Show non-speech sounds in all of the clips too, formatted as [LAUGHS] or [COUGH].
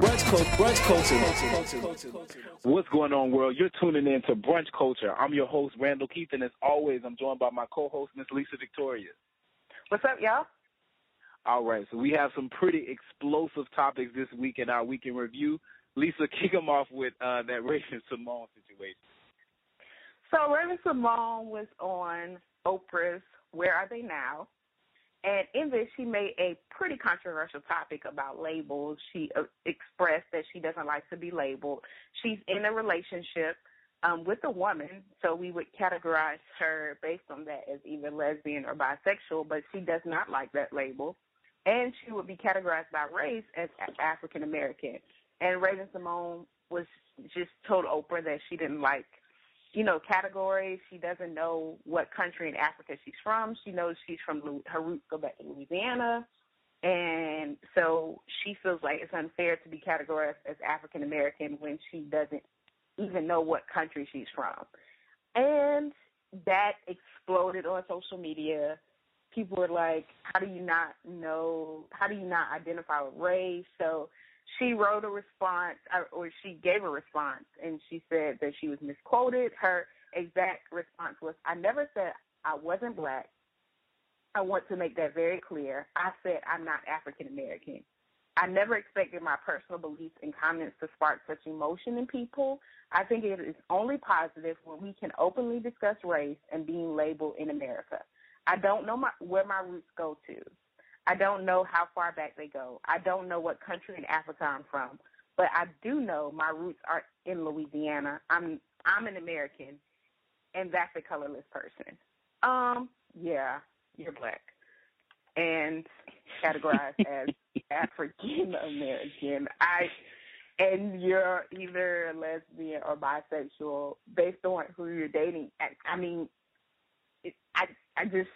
Brunch, culture. What's going on, world? You're tuning in to Brunch Culture. I'm your host, Randall Keith, and as always, I'm joined by my co-host, Miss Lisa Victoria. What's up, y'all? All right, so we have some pretty explosive topics this week in our week in review. Lisa, [LAUGHS] kick them off with uh, that Raven-Symoné situation. So Raven-Symoné was on Oprah's Where Are They Now? And in this, she made a pretty controversial topic about labels. She uh, expressed that she doesn't like to be labeled. She's in a relationship um, with a woman, so we would categorize her based on that as either lesbian or bisexual, but she does not like that label. And she would be categorized by race as African American. And Raven-Symoné was just told Oprah that she didn't like you know, categories. She doesn't know what country in Africa she's from. She knows she's from her roots go back to Louisiana, and so she feels like it's unfair to be categorized as African American when she doesn't even know what country she's from. And that exploded on social media. People were like, "How do you not know? How do you not identify with race?" So she wrote a response uh, or she gave a response and she said that she was misquoted. Her exact response was, I never said I wasn't black. I want to make that very clear. I said I'm not African American. I never expected my personal beliefs and comments to spark such emotion in people. I think it is only positive when we can openly discuss race and being labeled in America. I don't know my, where my roots go to. I don't know how far back they go. I don't know what country in Africa I'm from, but I do know my roots are in Louisiana. I'm I'm an American, and that's a colorless person. Um, yeah, you're black, and categorized [LAUGHS] as African American. I and you're either a lesbian or bisexual based on who you're dating. I, I mean, it, I I just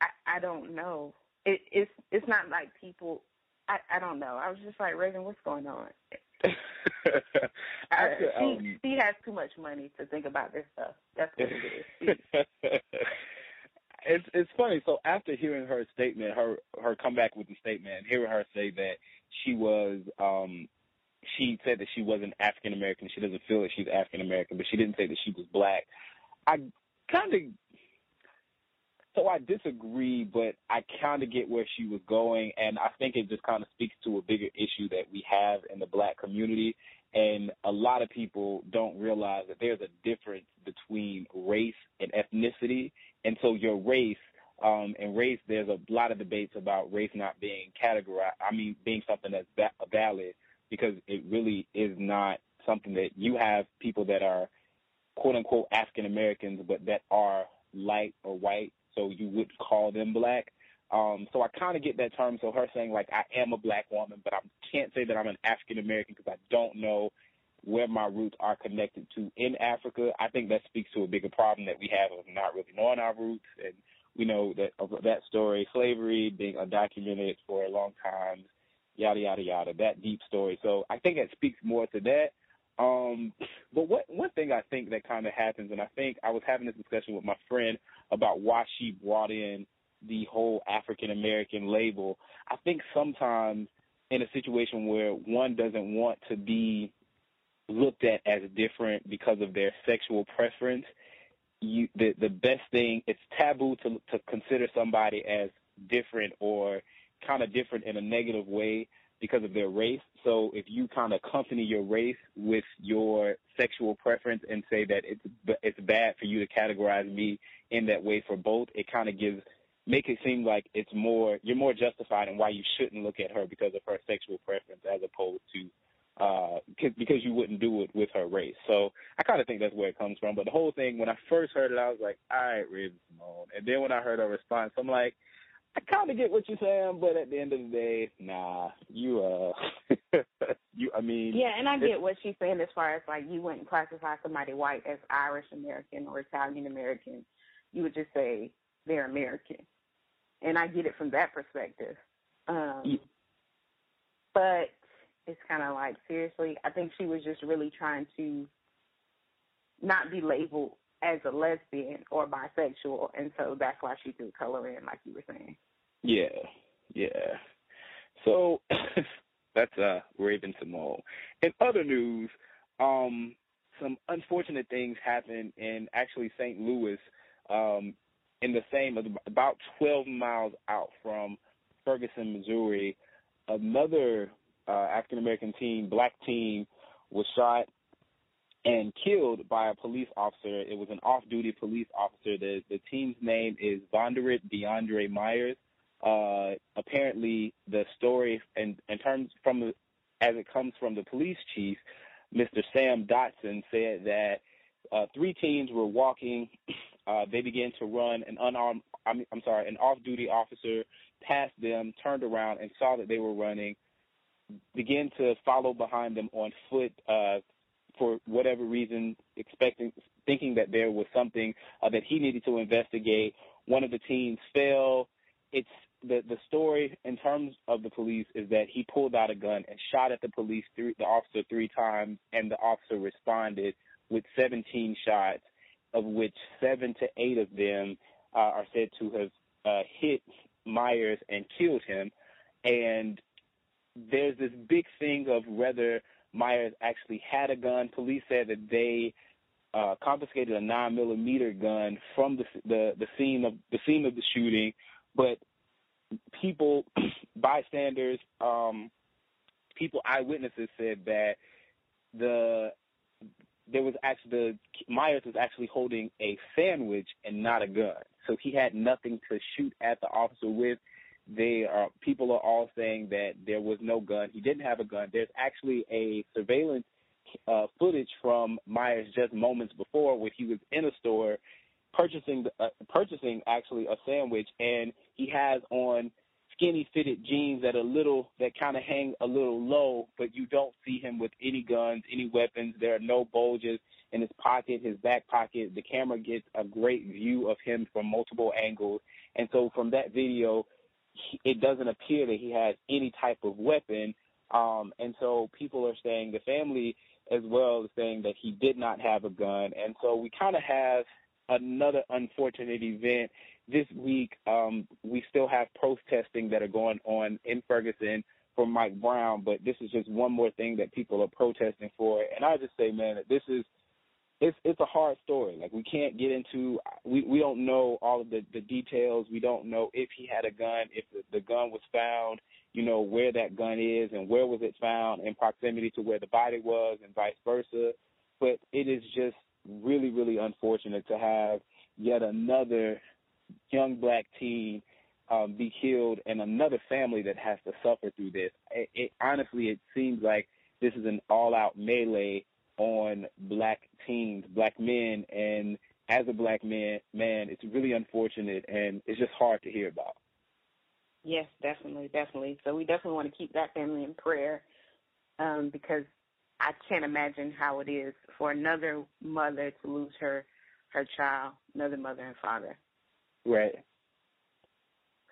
I, I don't know it, it's it's not like people. I I don't know. I was just like Reagan, what's going on? [LAUGHS] I, she um, she has too much money to think about this stuff. That's what it is. [LAUGHS] it's it's funny. So after hearing her statement, her her comeback with the statement, hearing her say that she was um she said that she wasn't African American. She doesn't feel that she's African American, but she didn't say that she was black. I kind of so I disagree, but I kind of get where she was going, and I think it just kind of speaks to a bigger issue that we have in the black community. And a lot of people don't realize that there's a difference between race and ethnicity. And so your race um, and race, there's a lot of debates about race not being categorized. I mean, being something that's va- valid because it really is not something that you have people that are quote unquote African Americans, but that are light or white so you would call them black. Um, so I kind of get that term. So her saying like I am a black woman, but I can't say that I'm an African American because I don't know where my roots are connected to in Africa. I think that speaks to a bigger problem that we have of not really knowing our roots, and we know that that story, slavery being undocumented for a long time, yada yada yada, that deep story. So I think that speaks more to that. Um, but what one thing I think that kind of happens, and I think I was having this discussion with my friend about why she brought in the whole African American label. I think sometimes in a situation where one doesn't want to be looked at as different because of their sexual preference, you the the best thing it's taboo to to consider somebody as different or kind of different in a negative way because of their race. So if you kind of accompany your race with your sexual preference and say that it's it's bad for you to categorize me in that way for both, it kind of gives make it seem like it's more you're more justified in why you shouldn't look at her because of her sexual preference as opposed to uh because you wouldn't do it with her race. So I kind of think that's where it comes from. But the whole thing, when I first heard it, I was like, all right, Raven-Symoné. And then when I heard her response, I'm like, I kind of get what you're saying, but at the end of the day, nah, you uh, [LAUGHS] You, I mean, yeah, and I get what she's saying as far as like you wouldn't classify somebody white as Irish American or Italian American. You would just say they're American, and I get it from that perspective. Um, Yeah. But it's kind of like seriously, I think she was just really trying to not be labeled as a lesbian or bisexual, and so that's why she threw color in, like you were saying. Yeah, yeah. So [COUGHS] that's uh Raven-Symoné. In other news, um, some unfortunate things happened in actually St. Louis, um, in the same about 12 miles out from Ferguson, Missouri. Another uh, African American teen, black teen, was shot and killed by a police officer. It was an off-duty police officer. The the teen's name is VonDerrit Deondre Myers. Uh, apparently, the story, in, in terms from the, as it comes from the police chief, Mr. Sam Dotson said that uh, three teens were walking. [COUGHS] Uh, they began to run. An unarmed, I'm, I'm sorry, an off-duty officer passed them, turned around, and saw that they were running. Began to follow behind them on foot. Uh, for whatever reason, expecting, thinking that there was something uh, that he needed to investigate. One of the teens fell. It's the the story in terms of the police is that he pulled out a gun and shot at the police three, the officer three times, and the officer responded with 17 shots, of which seven to eight of them uh, are said to have uh, hit Myers and killed him. And there's this big thing of whether Myers actually had a gun. Police said that they uh, confiscated a nine millimeter gun from the, the the scene of the scene of the shooting, but people, [CLEARS THROAT] bystanders, um, people eyewitnesses said that the there was actually the Myers was actually holding a sandwich and not a gun, so he had nothing to shoot at the officer with. They are people are all saying that there was no gun. He didn't have a gun. There's actually a surveillance uh, footage from Myers just moments before when he was in a store purchasing uh, purchasing actually a sandwich, and he has on skinny fitted jeans that a little that kind of hang a little low, but you don't see him with any guns, any weapons. There are no bulges in his pocket, his back pocket. The camera gets a great view of him from multiple angles, and so from that video, it doesn't appear that he has any type of weapon. Um, and so people are saying the family as well is saying that he did not have a gun, and so we kind of have another unfortunate event this week. Um, we still have protesting that are going on in Ferguson for Mike Brown, but this is just one more thing that people are protesting for. And I just say, man, this is it's it's a hard story. Like we can't get into we we don't know all of the the details. We don't know if he had a gun, if the, the gun was found, you know where that gun is and where was it found in proximity to where the body was and vice versa. But it is just really really unfortunate to have yet another young black teen um, be killed and another family that has to suffer through this. It, it honestly it seems like this is an all out melee on black teens, black men, and as a black man, man, it's really unfortunate and it's just hard to hear about. Yes, definitely, definitely. So we definitely want to keep that family in prayer um, because I can't imagine how it is for another mother to lose her her child, another mother and father. Right.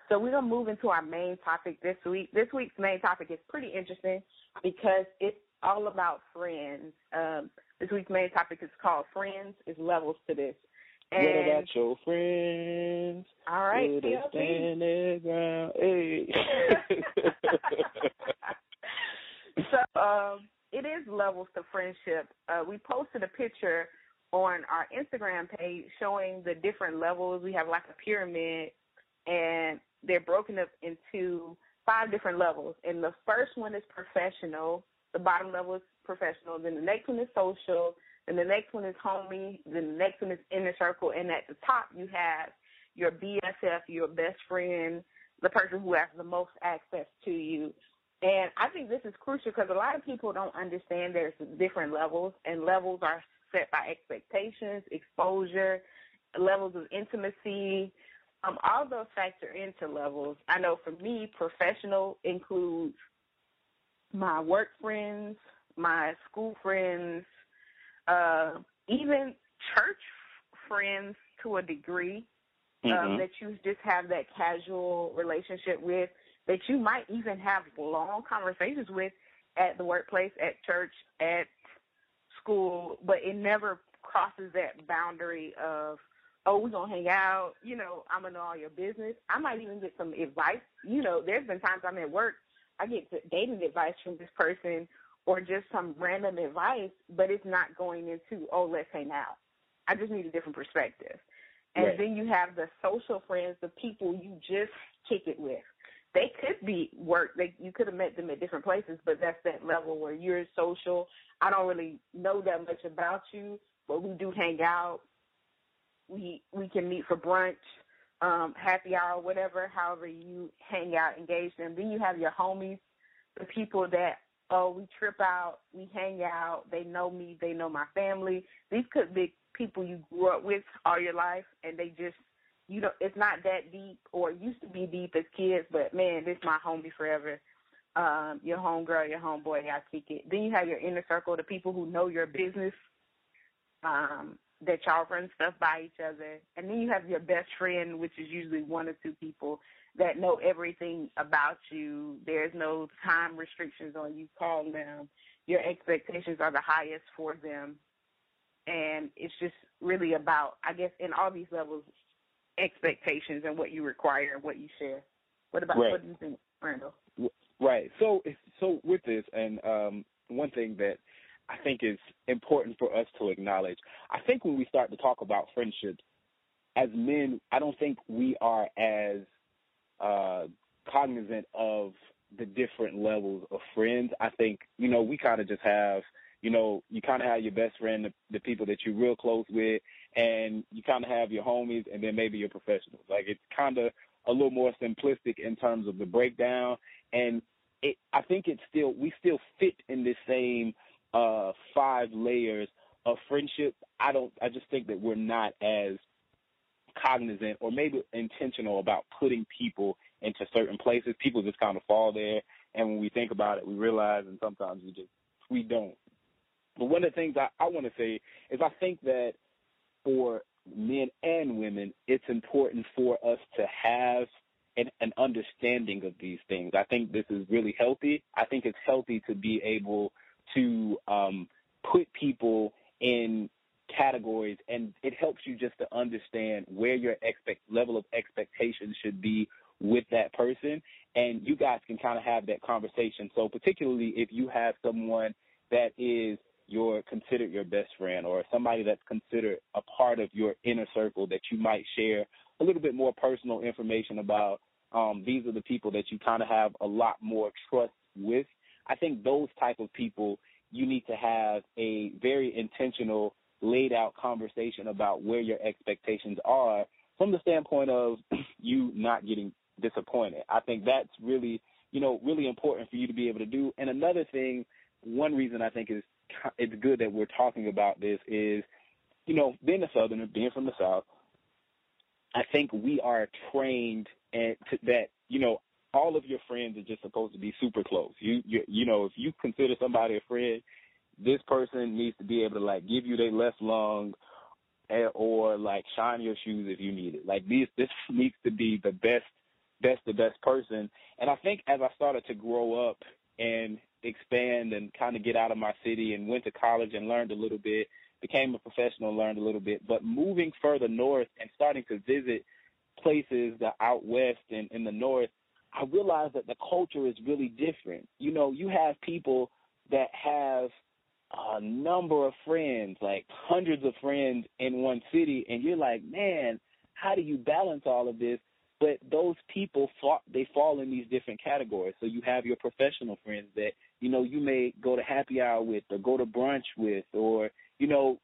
So we're gonna move into our main topic this week. This week's main topic is pretty interesting because it's all about friends. Um, this week's main topic is called Friends. Is levels to this. And what about your friends? all right, Will they stand their ground? Hey. [LAUGHS] so um, it is levels to friendship. Uh, we posted a picture on our Instagram page showing the different levels. We have like a pyramid, and they're broken up into five different levels. And the first one is professional. The bottom level is professional. Then the next one is social. Then the next one is homie. Then the next one is inner circle. And at the top, you have your BFF, your best friend, the person who has the most access to you. And I think this is crucial because a lot of people don't understand there's different levels, and levels are set by expectations, exposure, levels of intimacy. Um, all those factor into levels. I know for me, professional includes my work friends, my school friends, uh, even church friends to a degree um, Mhm. that you just have that casual relationship with, that you might even have long conversations with at the workplace, at church, at school, but it never crosses that boundary of, oh, we're going to hang out, you know, I'm going to know all your business. I might even get some advice. You know, there's been times I'm at work, I get dating advice from this person or just some random advice, but it's not going into, oh, let's hang out. I just need a different perspective. And Right. then you have the social friends, the people you just kick it with. They could be work. They you could have met them at different places, but that's that level where you're social. I don't really know that much about you, but we do hang out. We we can meet for brunch, um, happy hour, whatever. However you hang out, engage them. Then you have your homies, the people that oh we trip out, we hang out. They know me, they know my family. These could be people you grew up with all your life, and they just you know it's not that deep or it used to be deep as kids, but man, this my homie forever. Um, your homegirl, your homeboy, I kick it. Then you have your inner circle, the people who know your business, um, that y'all run stuff by each other. And then you have your best friend, which is usually one or two people that know everything about you. There's no time restrictions on you calling them. Your expectations are the highest for them. And it's just really about, I guess, in all these levels, expectations and what you require and what you share. What about Right. what do you think, Randall? Right. So, so with this, and um, one thing that I think is important for us to acknowledge, I think when we start to talk about friendships, as men, I don't think we are as uh, cognizant of the different levels of friends. I think you know we kind of just have, you know, you kind of have your best friend, the, the people that you're real close with, and you kind of have your homies, and then maybe your professionals. Like it's kind of a little more simplistic in terms of the breakdown, and it, I think it's still we still fit in this same uh, five layers of friendship. I don't. I just think that we're not as cognizant or maybe intentional about putting people into certain places. People just kind of fall there, and when we think about it, we realize, and sometimes we just we don't. But one of the things I, I want to say is I think that for men and women, it's important for us to have an, an understanding of these things. I think this is really healthy. I think it's healthy to be able to um, put people in categories, and it helps you just to understand where your expect level of expectations should be with that person, and you guys can kind of have that conversation. So, particularly if you have someone that is your considered your best friend or somebody that's considered a part of your inner circle that you might share a little bit more personal information about um, these are the people that you kind of have a lot more trust with i think those type of people you need to have a very intentional laid out conversation about where your expectations are from the standpoint of [CLEARS THROAT] you not getting disappointed. I think that's really you know really important for you to be able to do. And another thing one reason i think is it's good that we're talking about this is, you know, being a Southerner, being from the South, I think we are trained and to, that you know all of your friends are just supposed to be super close. You you you know if you consider somebody a friend, this person needs to be able to like give you their left lung, eh, or like shine your shoes if you need it. Like these this [LAUGHS] needs to be the best best the best person. And I think as I started to grow up and expand and kind of get out of my city and went to college and learned a little bit, became a professional, learned a little bit. But moving further north and starting to visit places that out west and in the north, I realized that the culture is really different. You know, you have people that have a number of friends, like hundreds of friends in one city, and you're like, man, how do you balance all of this? But those people they fall in these different categories. So you have your professional friends that you know you may go to happy hour with, or go to brunch with, or you know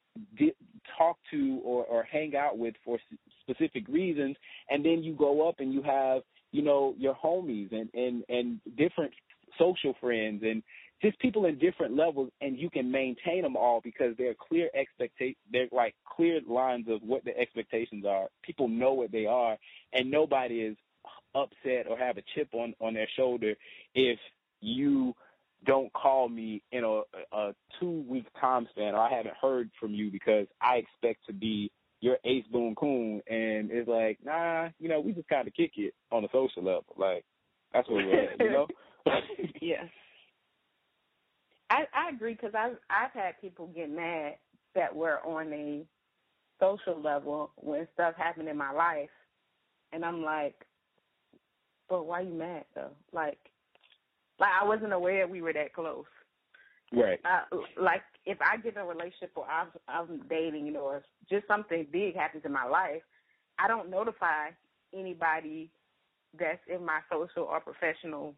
talk to or, or hang out with for specific reasons. And then you go up and you have you know your homies and and and different social friends and just people in different levels, and you can maintain them all because they're clear expectations. They're like clear lines of what the expectations are. People know what they are, and nobody is upset or have a chip on on their shoulder if you don't call me in a, a two week time span or I haven't heard from you because I expect to be your ace boom coon and it's like, nah, you know, we just kinda kick it on a social level. Like that's what we're at, you know? [LAUGHS] yes. I I agree because I've I've had people get mad that were on a social level when stuff happened in my life, and I'm like, but why you mad though? Like, like I wasn't aware we were that close. Right. Uh, like if I get in a relationship or I'm, I'm dating you know, or just something big happens in my life, I don't notify anybody that's in my social or professional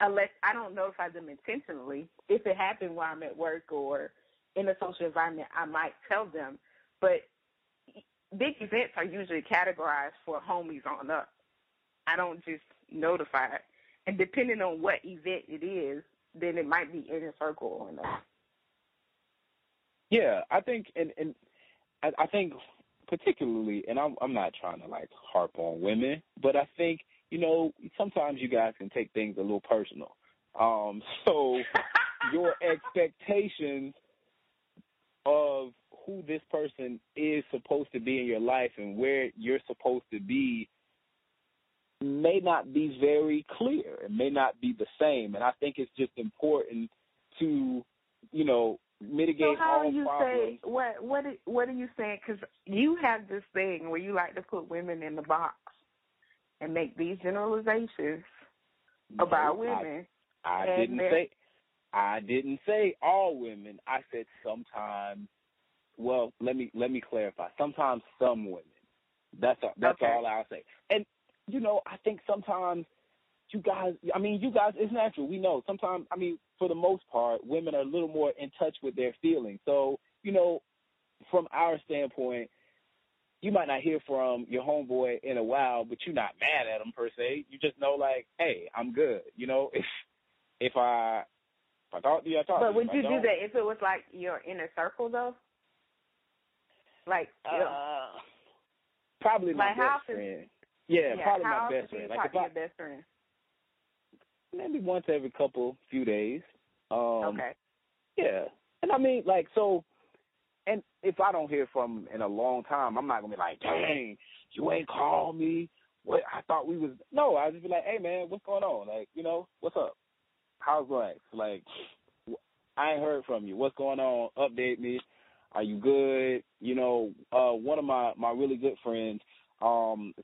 unless I don't notify them intentionally. If it happened while I'm at work or in a social environment, I might tell them. But big events are usually categorized for homies on up. I don't just notify. And depending on what event it is, then it might be in a circle or not. Yeah, I think and and I, I think particularly, and I'm I'm not trying to like harp on women, but I think you know sometimes you guys can take things a little personal. Um, [LAUGHS] so [LAUGHS] your expectations of who this person is supposed to be in your life and where you're supposed to be may not be very clear. It may not be the same, and I think it's just important to, you know, mitigate so how all do you problems. say what what what are you saying? Because you have this thing where you like to put women in the box and make these generalizations about No, I- women. I And didn't say I didn't say all women. I said sometimes. Well, let me let me clarify. Sometimes some women. That's all, that's Okay. all I'll say. And you know, I think sometimes you guys. I mean, you guys. It's natural. We know. Sometimes, I mean, for the most part, women are a little more in touch with their feelings. So, you know, from our standpoint, you might not hear from your homeboy in a while, but you're not mad at him per se. You just know, like, hey, I'm good. You know, [LAUGHS] if if I if I talk to you, I talk. But would you do that if it was like your inner circle though? Like. Uh, probably my Like, best friend. Yeah, yeah, probably my best friend. Like if I best friend? Maybe once every couple few days. Um, okay. Yeah, and I mean, like, so, and if I don't hear from him in a long time, I'm not gonna be like, dang, you ain't called me. What I thought we was. No, I just be like, hey man, what's going on? Like, you know, what's up? How's life? Like, I ain't heard from you. What's going on? Update me. Are you good? You know, uh, one of my my really good friends, um,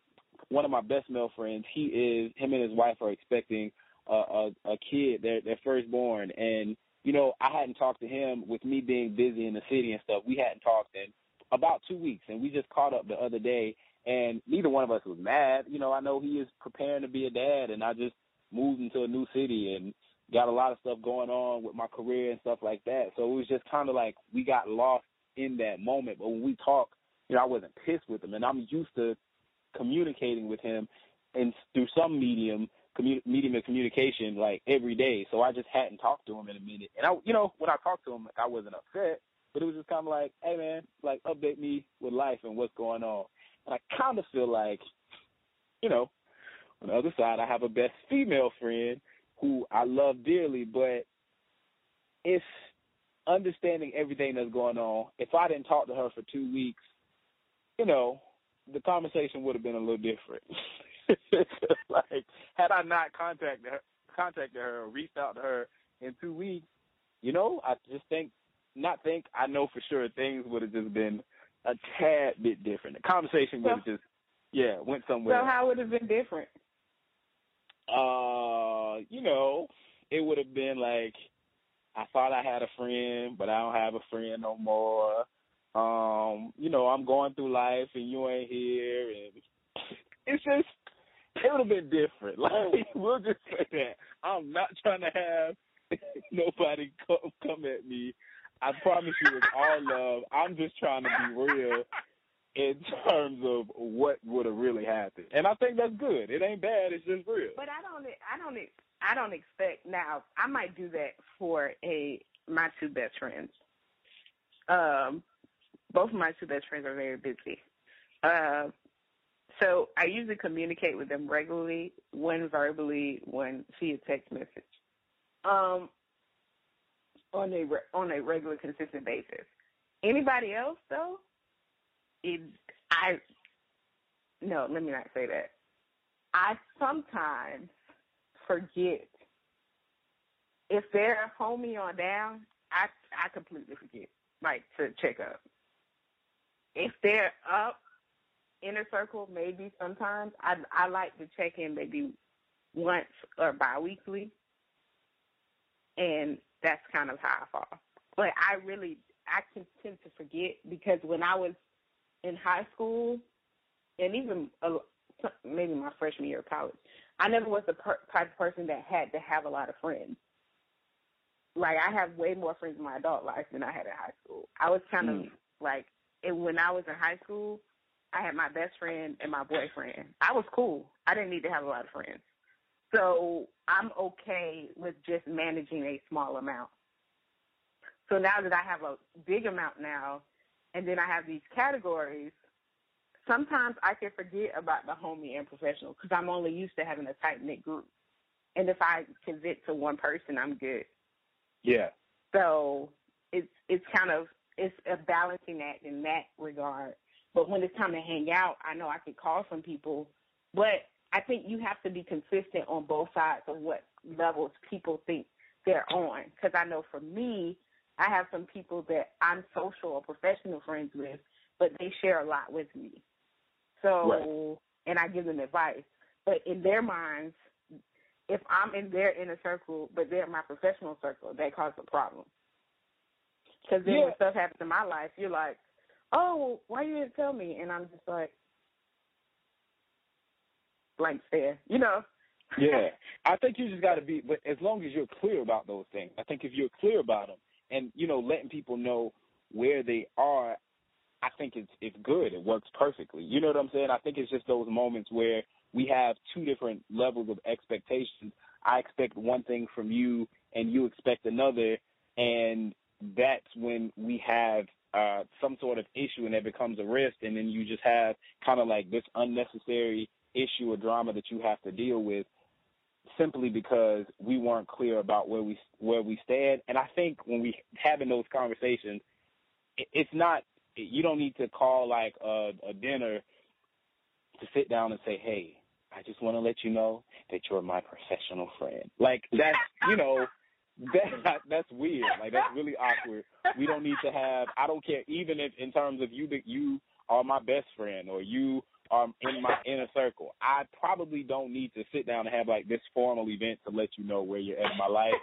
one of my best male friends, he is him and his wife are expecting a a, a kid, their their firstborn, and you know, I hadn't talked to him with me being busy in the city and stuff. We hadn't talked in about two weeks, and we just caught up the other day. And neither one of us was mad. You know, I know he is preparing to be a dad, and I just moved into a new city and got a lot of stuff going on with my career and stuff like that. So it was just kind of like we got lost in that moment. But when we talk, you know, I wasn't pissed with him, and I'm used to communicating with him and through some medium commu- medium of communication like every day. So I just hadn't talked to him in a minute. And I, you know, when I talked to him, I wasn't upset, but it was just kind of like, hey man, like update me with life and what's going on. And I kind of feel like, you know, on the other side, I have a best female friend who I love dearly, but it's understanding everything that's going on. If I didn't talk to her for two weeks, you know, the conversation would have been a little different. [LAUGHS] [LAUGHS] like had I not contacted her, contacted her, or reached out to her in two weeks, you know, I just think, not think, I know for sure things would have just been a tad bit different. The conversation would have So- just, yeah, went somewhere. So how would it have been different? uh, you know, it would have been like I thought I had a friend, but I don't have a friend no more. Um, you know, I'm going through life and you ain't here and it's just it would have been different. [LAUGHS] Like we'll just say that. I'm not trying to have [LAUGHS] nobody come come at me. I promise you it's all love. I'm just trying to be real in terms of what would have really happened. And I think that's good. It ain't bad, it's just real. But I don't. I don't. I don't expect. Now, I might do that for a my two best friends. Um, both of my two best friends are very busy. Uh, so I usually communicate with them regularly, one verbally, one via text message. Um, on a re- on a regular, consistent basis. Anybody else though, it I no, let me not say that. I sometimes forget if they're homie on down. I I completely forget like to check up. If they're up inner circle, maybe sometimes I I like to check in maybe once or biweekly, and that's kind of how I fall. But I really I can tend to forget because when I was in high school and even uh, maybe my freshman year of college, I never was the per- type of person that had to have a lot of friends. Like I have way more friends in my adult life than I had in high school. I was kind Mm. of like, and when I was in high school, I had my best friend and my boyfriend. I was cool. I didn't need to have a lot of friends. So I'm okay with just managing a small amount. So now that I have a big amount now, and then I have these categories, sometimes I can forget about the homie and professional because I'm only used to having a tight knit group. And if I vent to one person, I'm good. Yeah. So it's it's kind of it's a balancing act in that regard. But when it's time to hang out, I know I can call some people, but I think you have to be consistent on both sides of what levels people think they're on. Because I know for me, I have some people that I'm social or professional friends with, but they share a lot with me. So, and I give them advice. But in their minds, if I'm in their inner circle, but they're in my professional circle, that causes a problem. Because then Yeah. when stuff happens in my life, you're like, oh, why you didn't tell me? And I'm just like, blank stare, you know? [LAUGHS] Yeah, I think you just got to be, but as long as you're clear about those things, I think if you're clear about them and you know letting people know where they are, I think it's it's good. It works perfectly. You know what I'm saying? I think it's just those moments where we have two different levels of expectations. I expect one thing from you, and you expect another, and that's when we have uh, some sort of issue, and it becomes a rift, and then you just have kind of like this unnecessary issue or drama that you have to deal with simply because we weren't clear about where we where we stand. And I think when we having those conversations, it's not you don't need to call like a, a dinner to sit down and say, "Hey, I just want to let you know that you're my professional friend." Like that's you know that that's weird. Like that's really awkward. We don't need to have. I don't care even if in terms of you you are my best friend or you are in my inner circle. I probably don't need to sit down and have like this formal event to let you know where you're at in my life.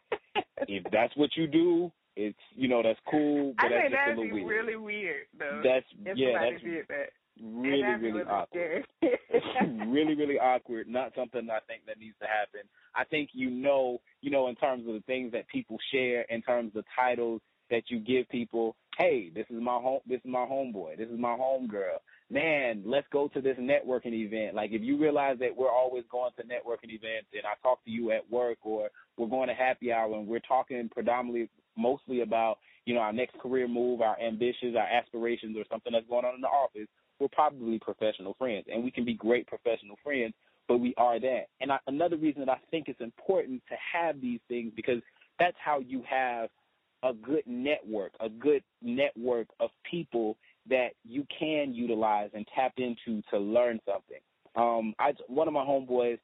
if that's what you do, it's you know that's cool, but I that's think that'd little be weird. really weird, though. That's if yeah, that's did that. Really And that'd be really really awkward. [LAUGHS] [LAUGHS] really, really awkward. Not something I think that needs to happen. I think you know, you know, in terms of the things that people share, in terms of titles that you give people. Hey, this is my home. This is my homeboy. This is my homegirl. Man, let's go to this networking event. Like if you realize that we're always going to networking events, and I talk to you at work, or we're going to happy hour, and we're talking predominantly, mostly about you know our next career move, our ambitions, our aspirations, or something that's going on in the office we're probably professional friends, and we can be great professional friends, but we are that. And I, another reason that I think it's important to have these things because that's how you have a good network, a good network of people that you can utilize and tap into to learn something. Um, I one of my homeboys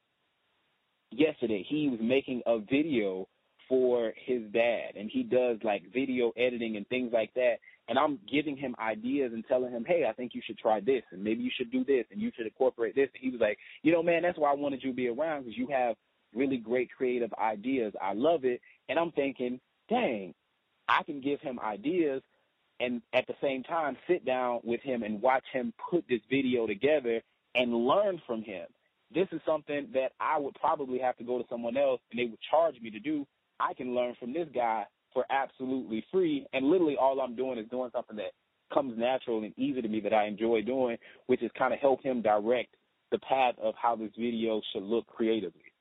yesterday, he was making a video for his dad, and he does like video editing and things like that and I'm giving him ideas and telling him, hey, I think you should try this, and maybe you should do this, and you should incorporate this. And he was like, you know, man, that's why I wanted you to be around because you have really great creative ideas. I love it. And I'm thinking, dang, I can give him ideas and at the same time sit down with him and watch him put this video together and learn from him. This is something that I would probably have to go to someone else and they would charge me to do. I can learn from this guy for absolutely free. And literally all I'm doing is doing something that comes natural and easy to me that I enjoy doing, which is kind of help him direct the path of how this video should look creatively.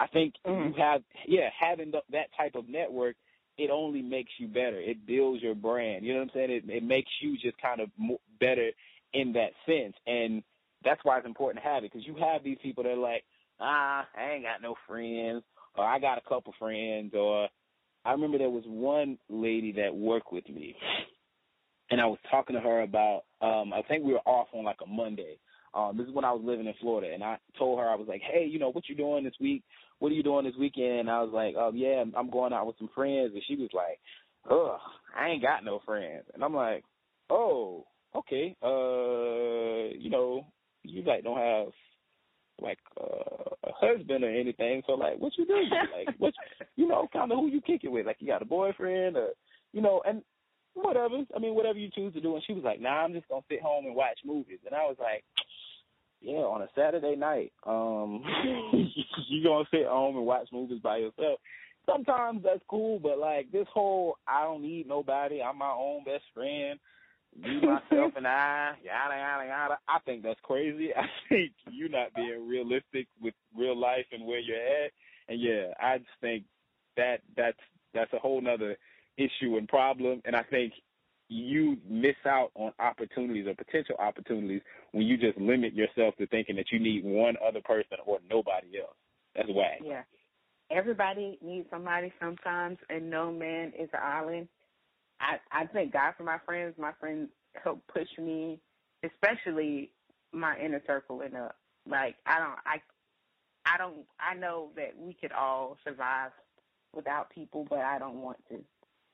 I think Mhm. you have, yeah, having the, that type of network, it only makes you better. It builds your brand. You know what I'm saying? It, it makes you just kind of more, better in that sense. And that's why it's important to have it because you have these people that are like, ah, I ain't got no friends, or I got a couple friends, or I remember there was one lady that worked with me, and I was talking to her about. Um, I think we were off on like a Monday. Um, this is when I was living in Florida, and I told her I was like, "Hey, you know what you doing this week? What are you doing this weekend?" And I was like, "Oh yeah, I'm going out with some friends," and she was like, "Ugh, I ain't got no friends," and I'm like, "Oh, okay. Uh, you know, you like don't have like uh, husband or anything. So like, what you do? like, what you know, kind of who you kick it with? Like, you got a boyfriend or you know, and whatever. I mean, whatever you choose to do. And she was like, Nah, I'm just gonna sit home and watch movies. And I was like. Yeah, on a Saturday night, um, [LAUGHS] you gonna sit home and watch movies by yourself. Sometimes that's cool, but like this whole I don't need nobody, I'm my own best friend me, myself, [LAUGHS] and I, yada yada yada. I think that's crazy. [LAUGHS] I think you're not being realistic with real life and where you're at. And yeah, I just think that that's that's a whole nother issue and problem. And I think you miss out on opportunities or potential opportunities when you just limit yourself to thinking that you need one other person or nobody else. That's whack. Yeah. Everybody needs somebody sometimes, and no man is an island. I I thank God for my friends. My friends help push me, especially my inner circle and up. Like I don't I I don't I know that we could all survive without people, but I don't want to.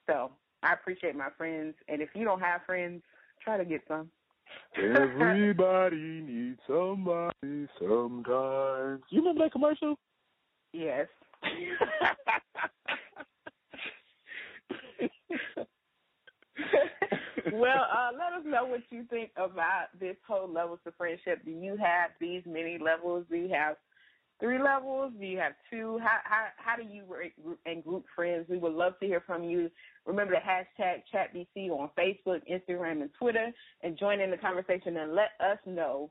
So I appreciate my friends, and if you don't have friends, try to get some. Everybody [LAUGHS] needs somebody sometimes. You remember that commercial? Yes. [LAUGHS] well, uh, let us know what you think about this whole levels of friendship. Do you have these many levels? Do you have three levels? Do you have two? How how how do you rate and group friends? We would love to hear from you. Remember the hashtag ChatBC on Facebook, Instagram, and Twitter, and join in the conversation and let us know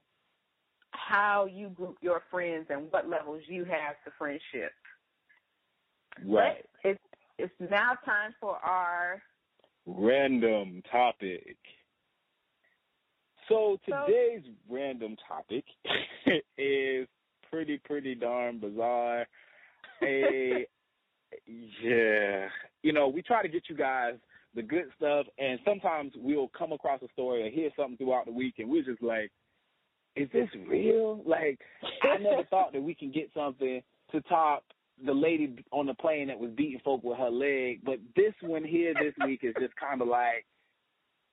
how you group your friends and what levels you have to friendship. Right. But it's it's now time for our random topic. So today's so, random topic [LAUGHS] is pretty pretty darn bizarre. A yeah, you know, we try to get you guys the good stuff, and sometimes we'll come across a story or hear something throughout the week, and we're just like, "Is this real?" Like, I never [LAUGHS] thought that we can get something to top the lady on the plane that was beating folk with her leg. But this one here this week is just kind of like,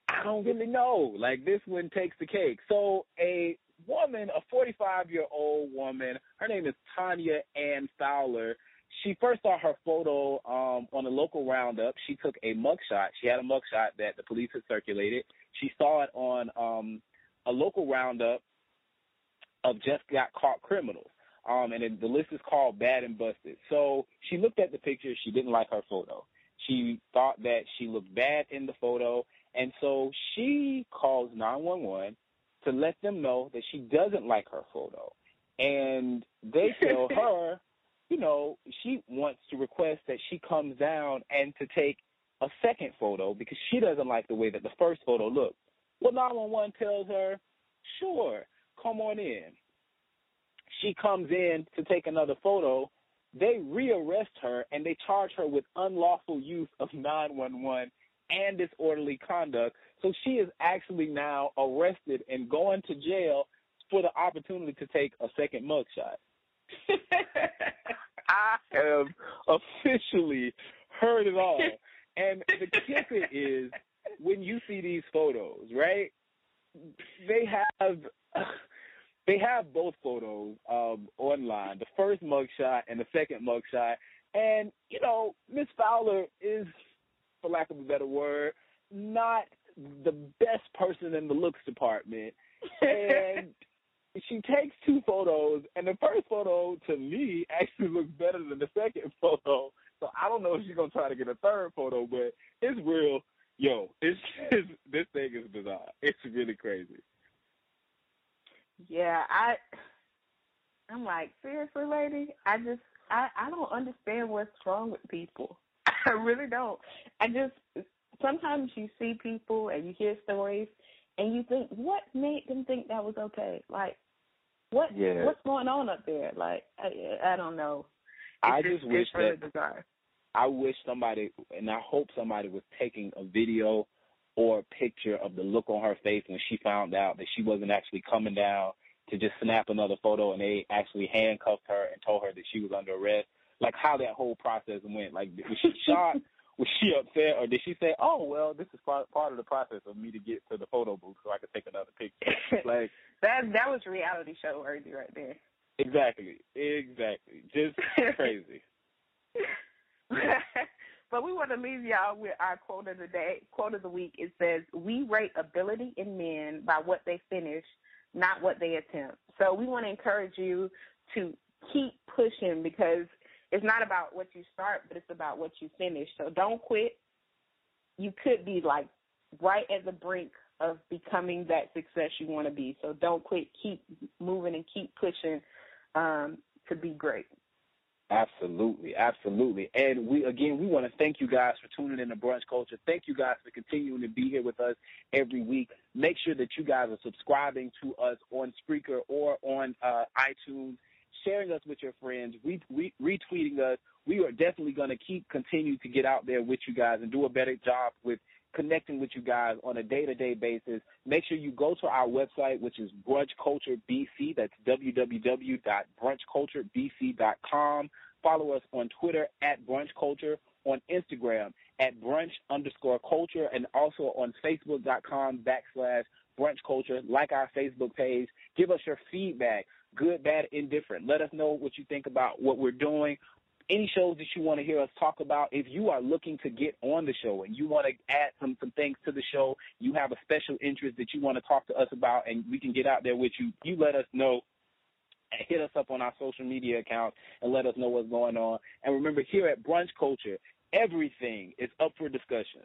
I don't really know. Like this one takes the cake. So a woman, a 45 year old woman, her name is Tanya Ann Fowler. She first saw her photo um, on a local roundup. She took a mugshot. She had a mugshot that the police had circulated. She saw it on um, a local roundup of just got caught criminals. Um, and the list is called Bad and Busted. So she looked at the picture. She didn't like her photo. She thought that she looked bad in the photo. And so she calls 911 to let them know that she doesn't like her photo. And they [LAUGHS] tell her, you know, she wants to request that she comes down and to take a second photo because she doesn't like the way that the first photo looked. Well, 911 tells her, sure, come on in she comes in to take another photo, they rearrest her and they charge her with unlawful use of 911 and disorderly conduct. So she is actually now arrested and going to jail for the opportunity to take a second mugshot. [LAUGHS] I have officially heard it all. [LAUGHS] And the kicker is when you see these photos, right? They have they have both photos um, online, the first mugshot and the second mugshot. And, you know, Miss Fowler is, for lack of a better word, not the best person in the looks department. And [LAUGHS] she takes two photos, and the first photo to me actually looks better than the second photo. So I don't know if she's gonna try to get a third photo, but it's real. Yo, it's, [LAUGHS] it's this thing is bizarre. It's really crazy. Yeah, I I'm like, seriously, lady? I just I I don't understand what's wrong with people. [LAUGHS] I really don't. I just sometimes you see people and you hear stories and you think, what made them think that was okay? Like, what yeah. what's going on up there? Like, I I don't know. It's I just, just wish really that bizarre. I wish somebody, and I hope somebody was taking a video or a picture of the look on her face when she found out that she wasn't actually coming down to just snap another photo and they actually handcuffed her and told her that she was under arrest. Like how that whole process went. Like was she shocked? [LAUGHS] was she upset, or did she say, "Oh well, this is part part of the process of me to get to the photo booth so I could take another picture"? [LAUGHS] like that that was reality show worthy right there. Exactly, exactly. Just [LAUGHS] crazy. But we want to leave y'all with our quote of the day, quote of the week. It says, "We rate ability in men by what they finish, not what they attempt." So we want to encourage you to keep pushing because it's not about what you start, but it's about what you finish. So don't quit. You could be like right at the brink of becoming that success you want to be. So don't quit. Keep moving and keep pushing um, to be great. Absolutely, absolutely. And we again we want to thank you guys for tuning in to Brunch Culture. Thank you guys for continuing to be here with us every week. Make sure that you guys are subscribing to us on Spreaker or on uh, iTunes sharing us with your friends, re- re- retweeting us. We are definitely going to keep continue to get out there with you guys and do a better job with connecting with you guys on a day-to-day basis. Make sure you go to our website, which is Brunch Culture BC. That's www.brunchculturebc.com. Follow us on Twitter at Brunch Culture, on Instagram at Brunch underscore Culture, and also on Facebook.com backslash Brunch Culture. Like our Facebook page. Give us your feedback good, bad, indifferent. Let us know what you think about what we're doing. Any shows that you want to hear us talk about, if you are looking to get on the show and you want to add some, some things to the show, you have a special interest that you want to talk to us about and we can get out there with you, you let us know and hit us up on our social media accounts and let us know what's going on. And remember, here at Brunch Culture, everything is up for discussion.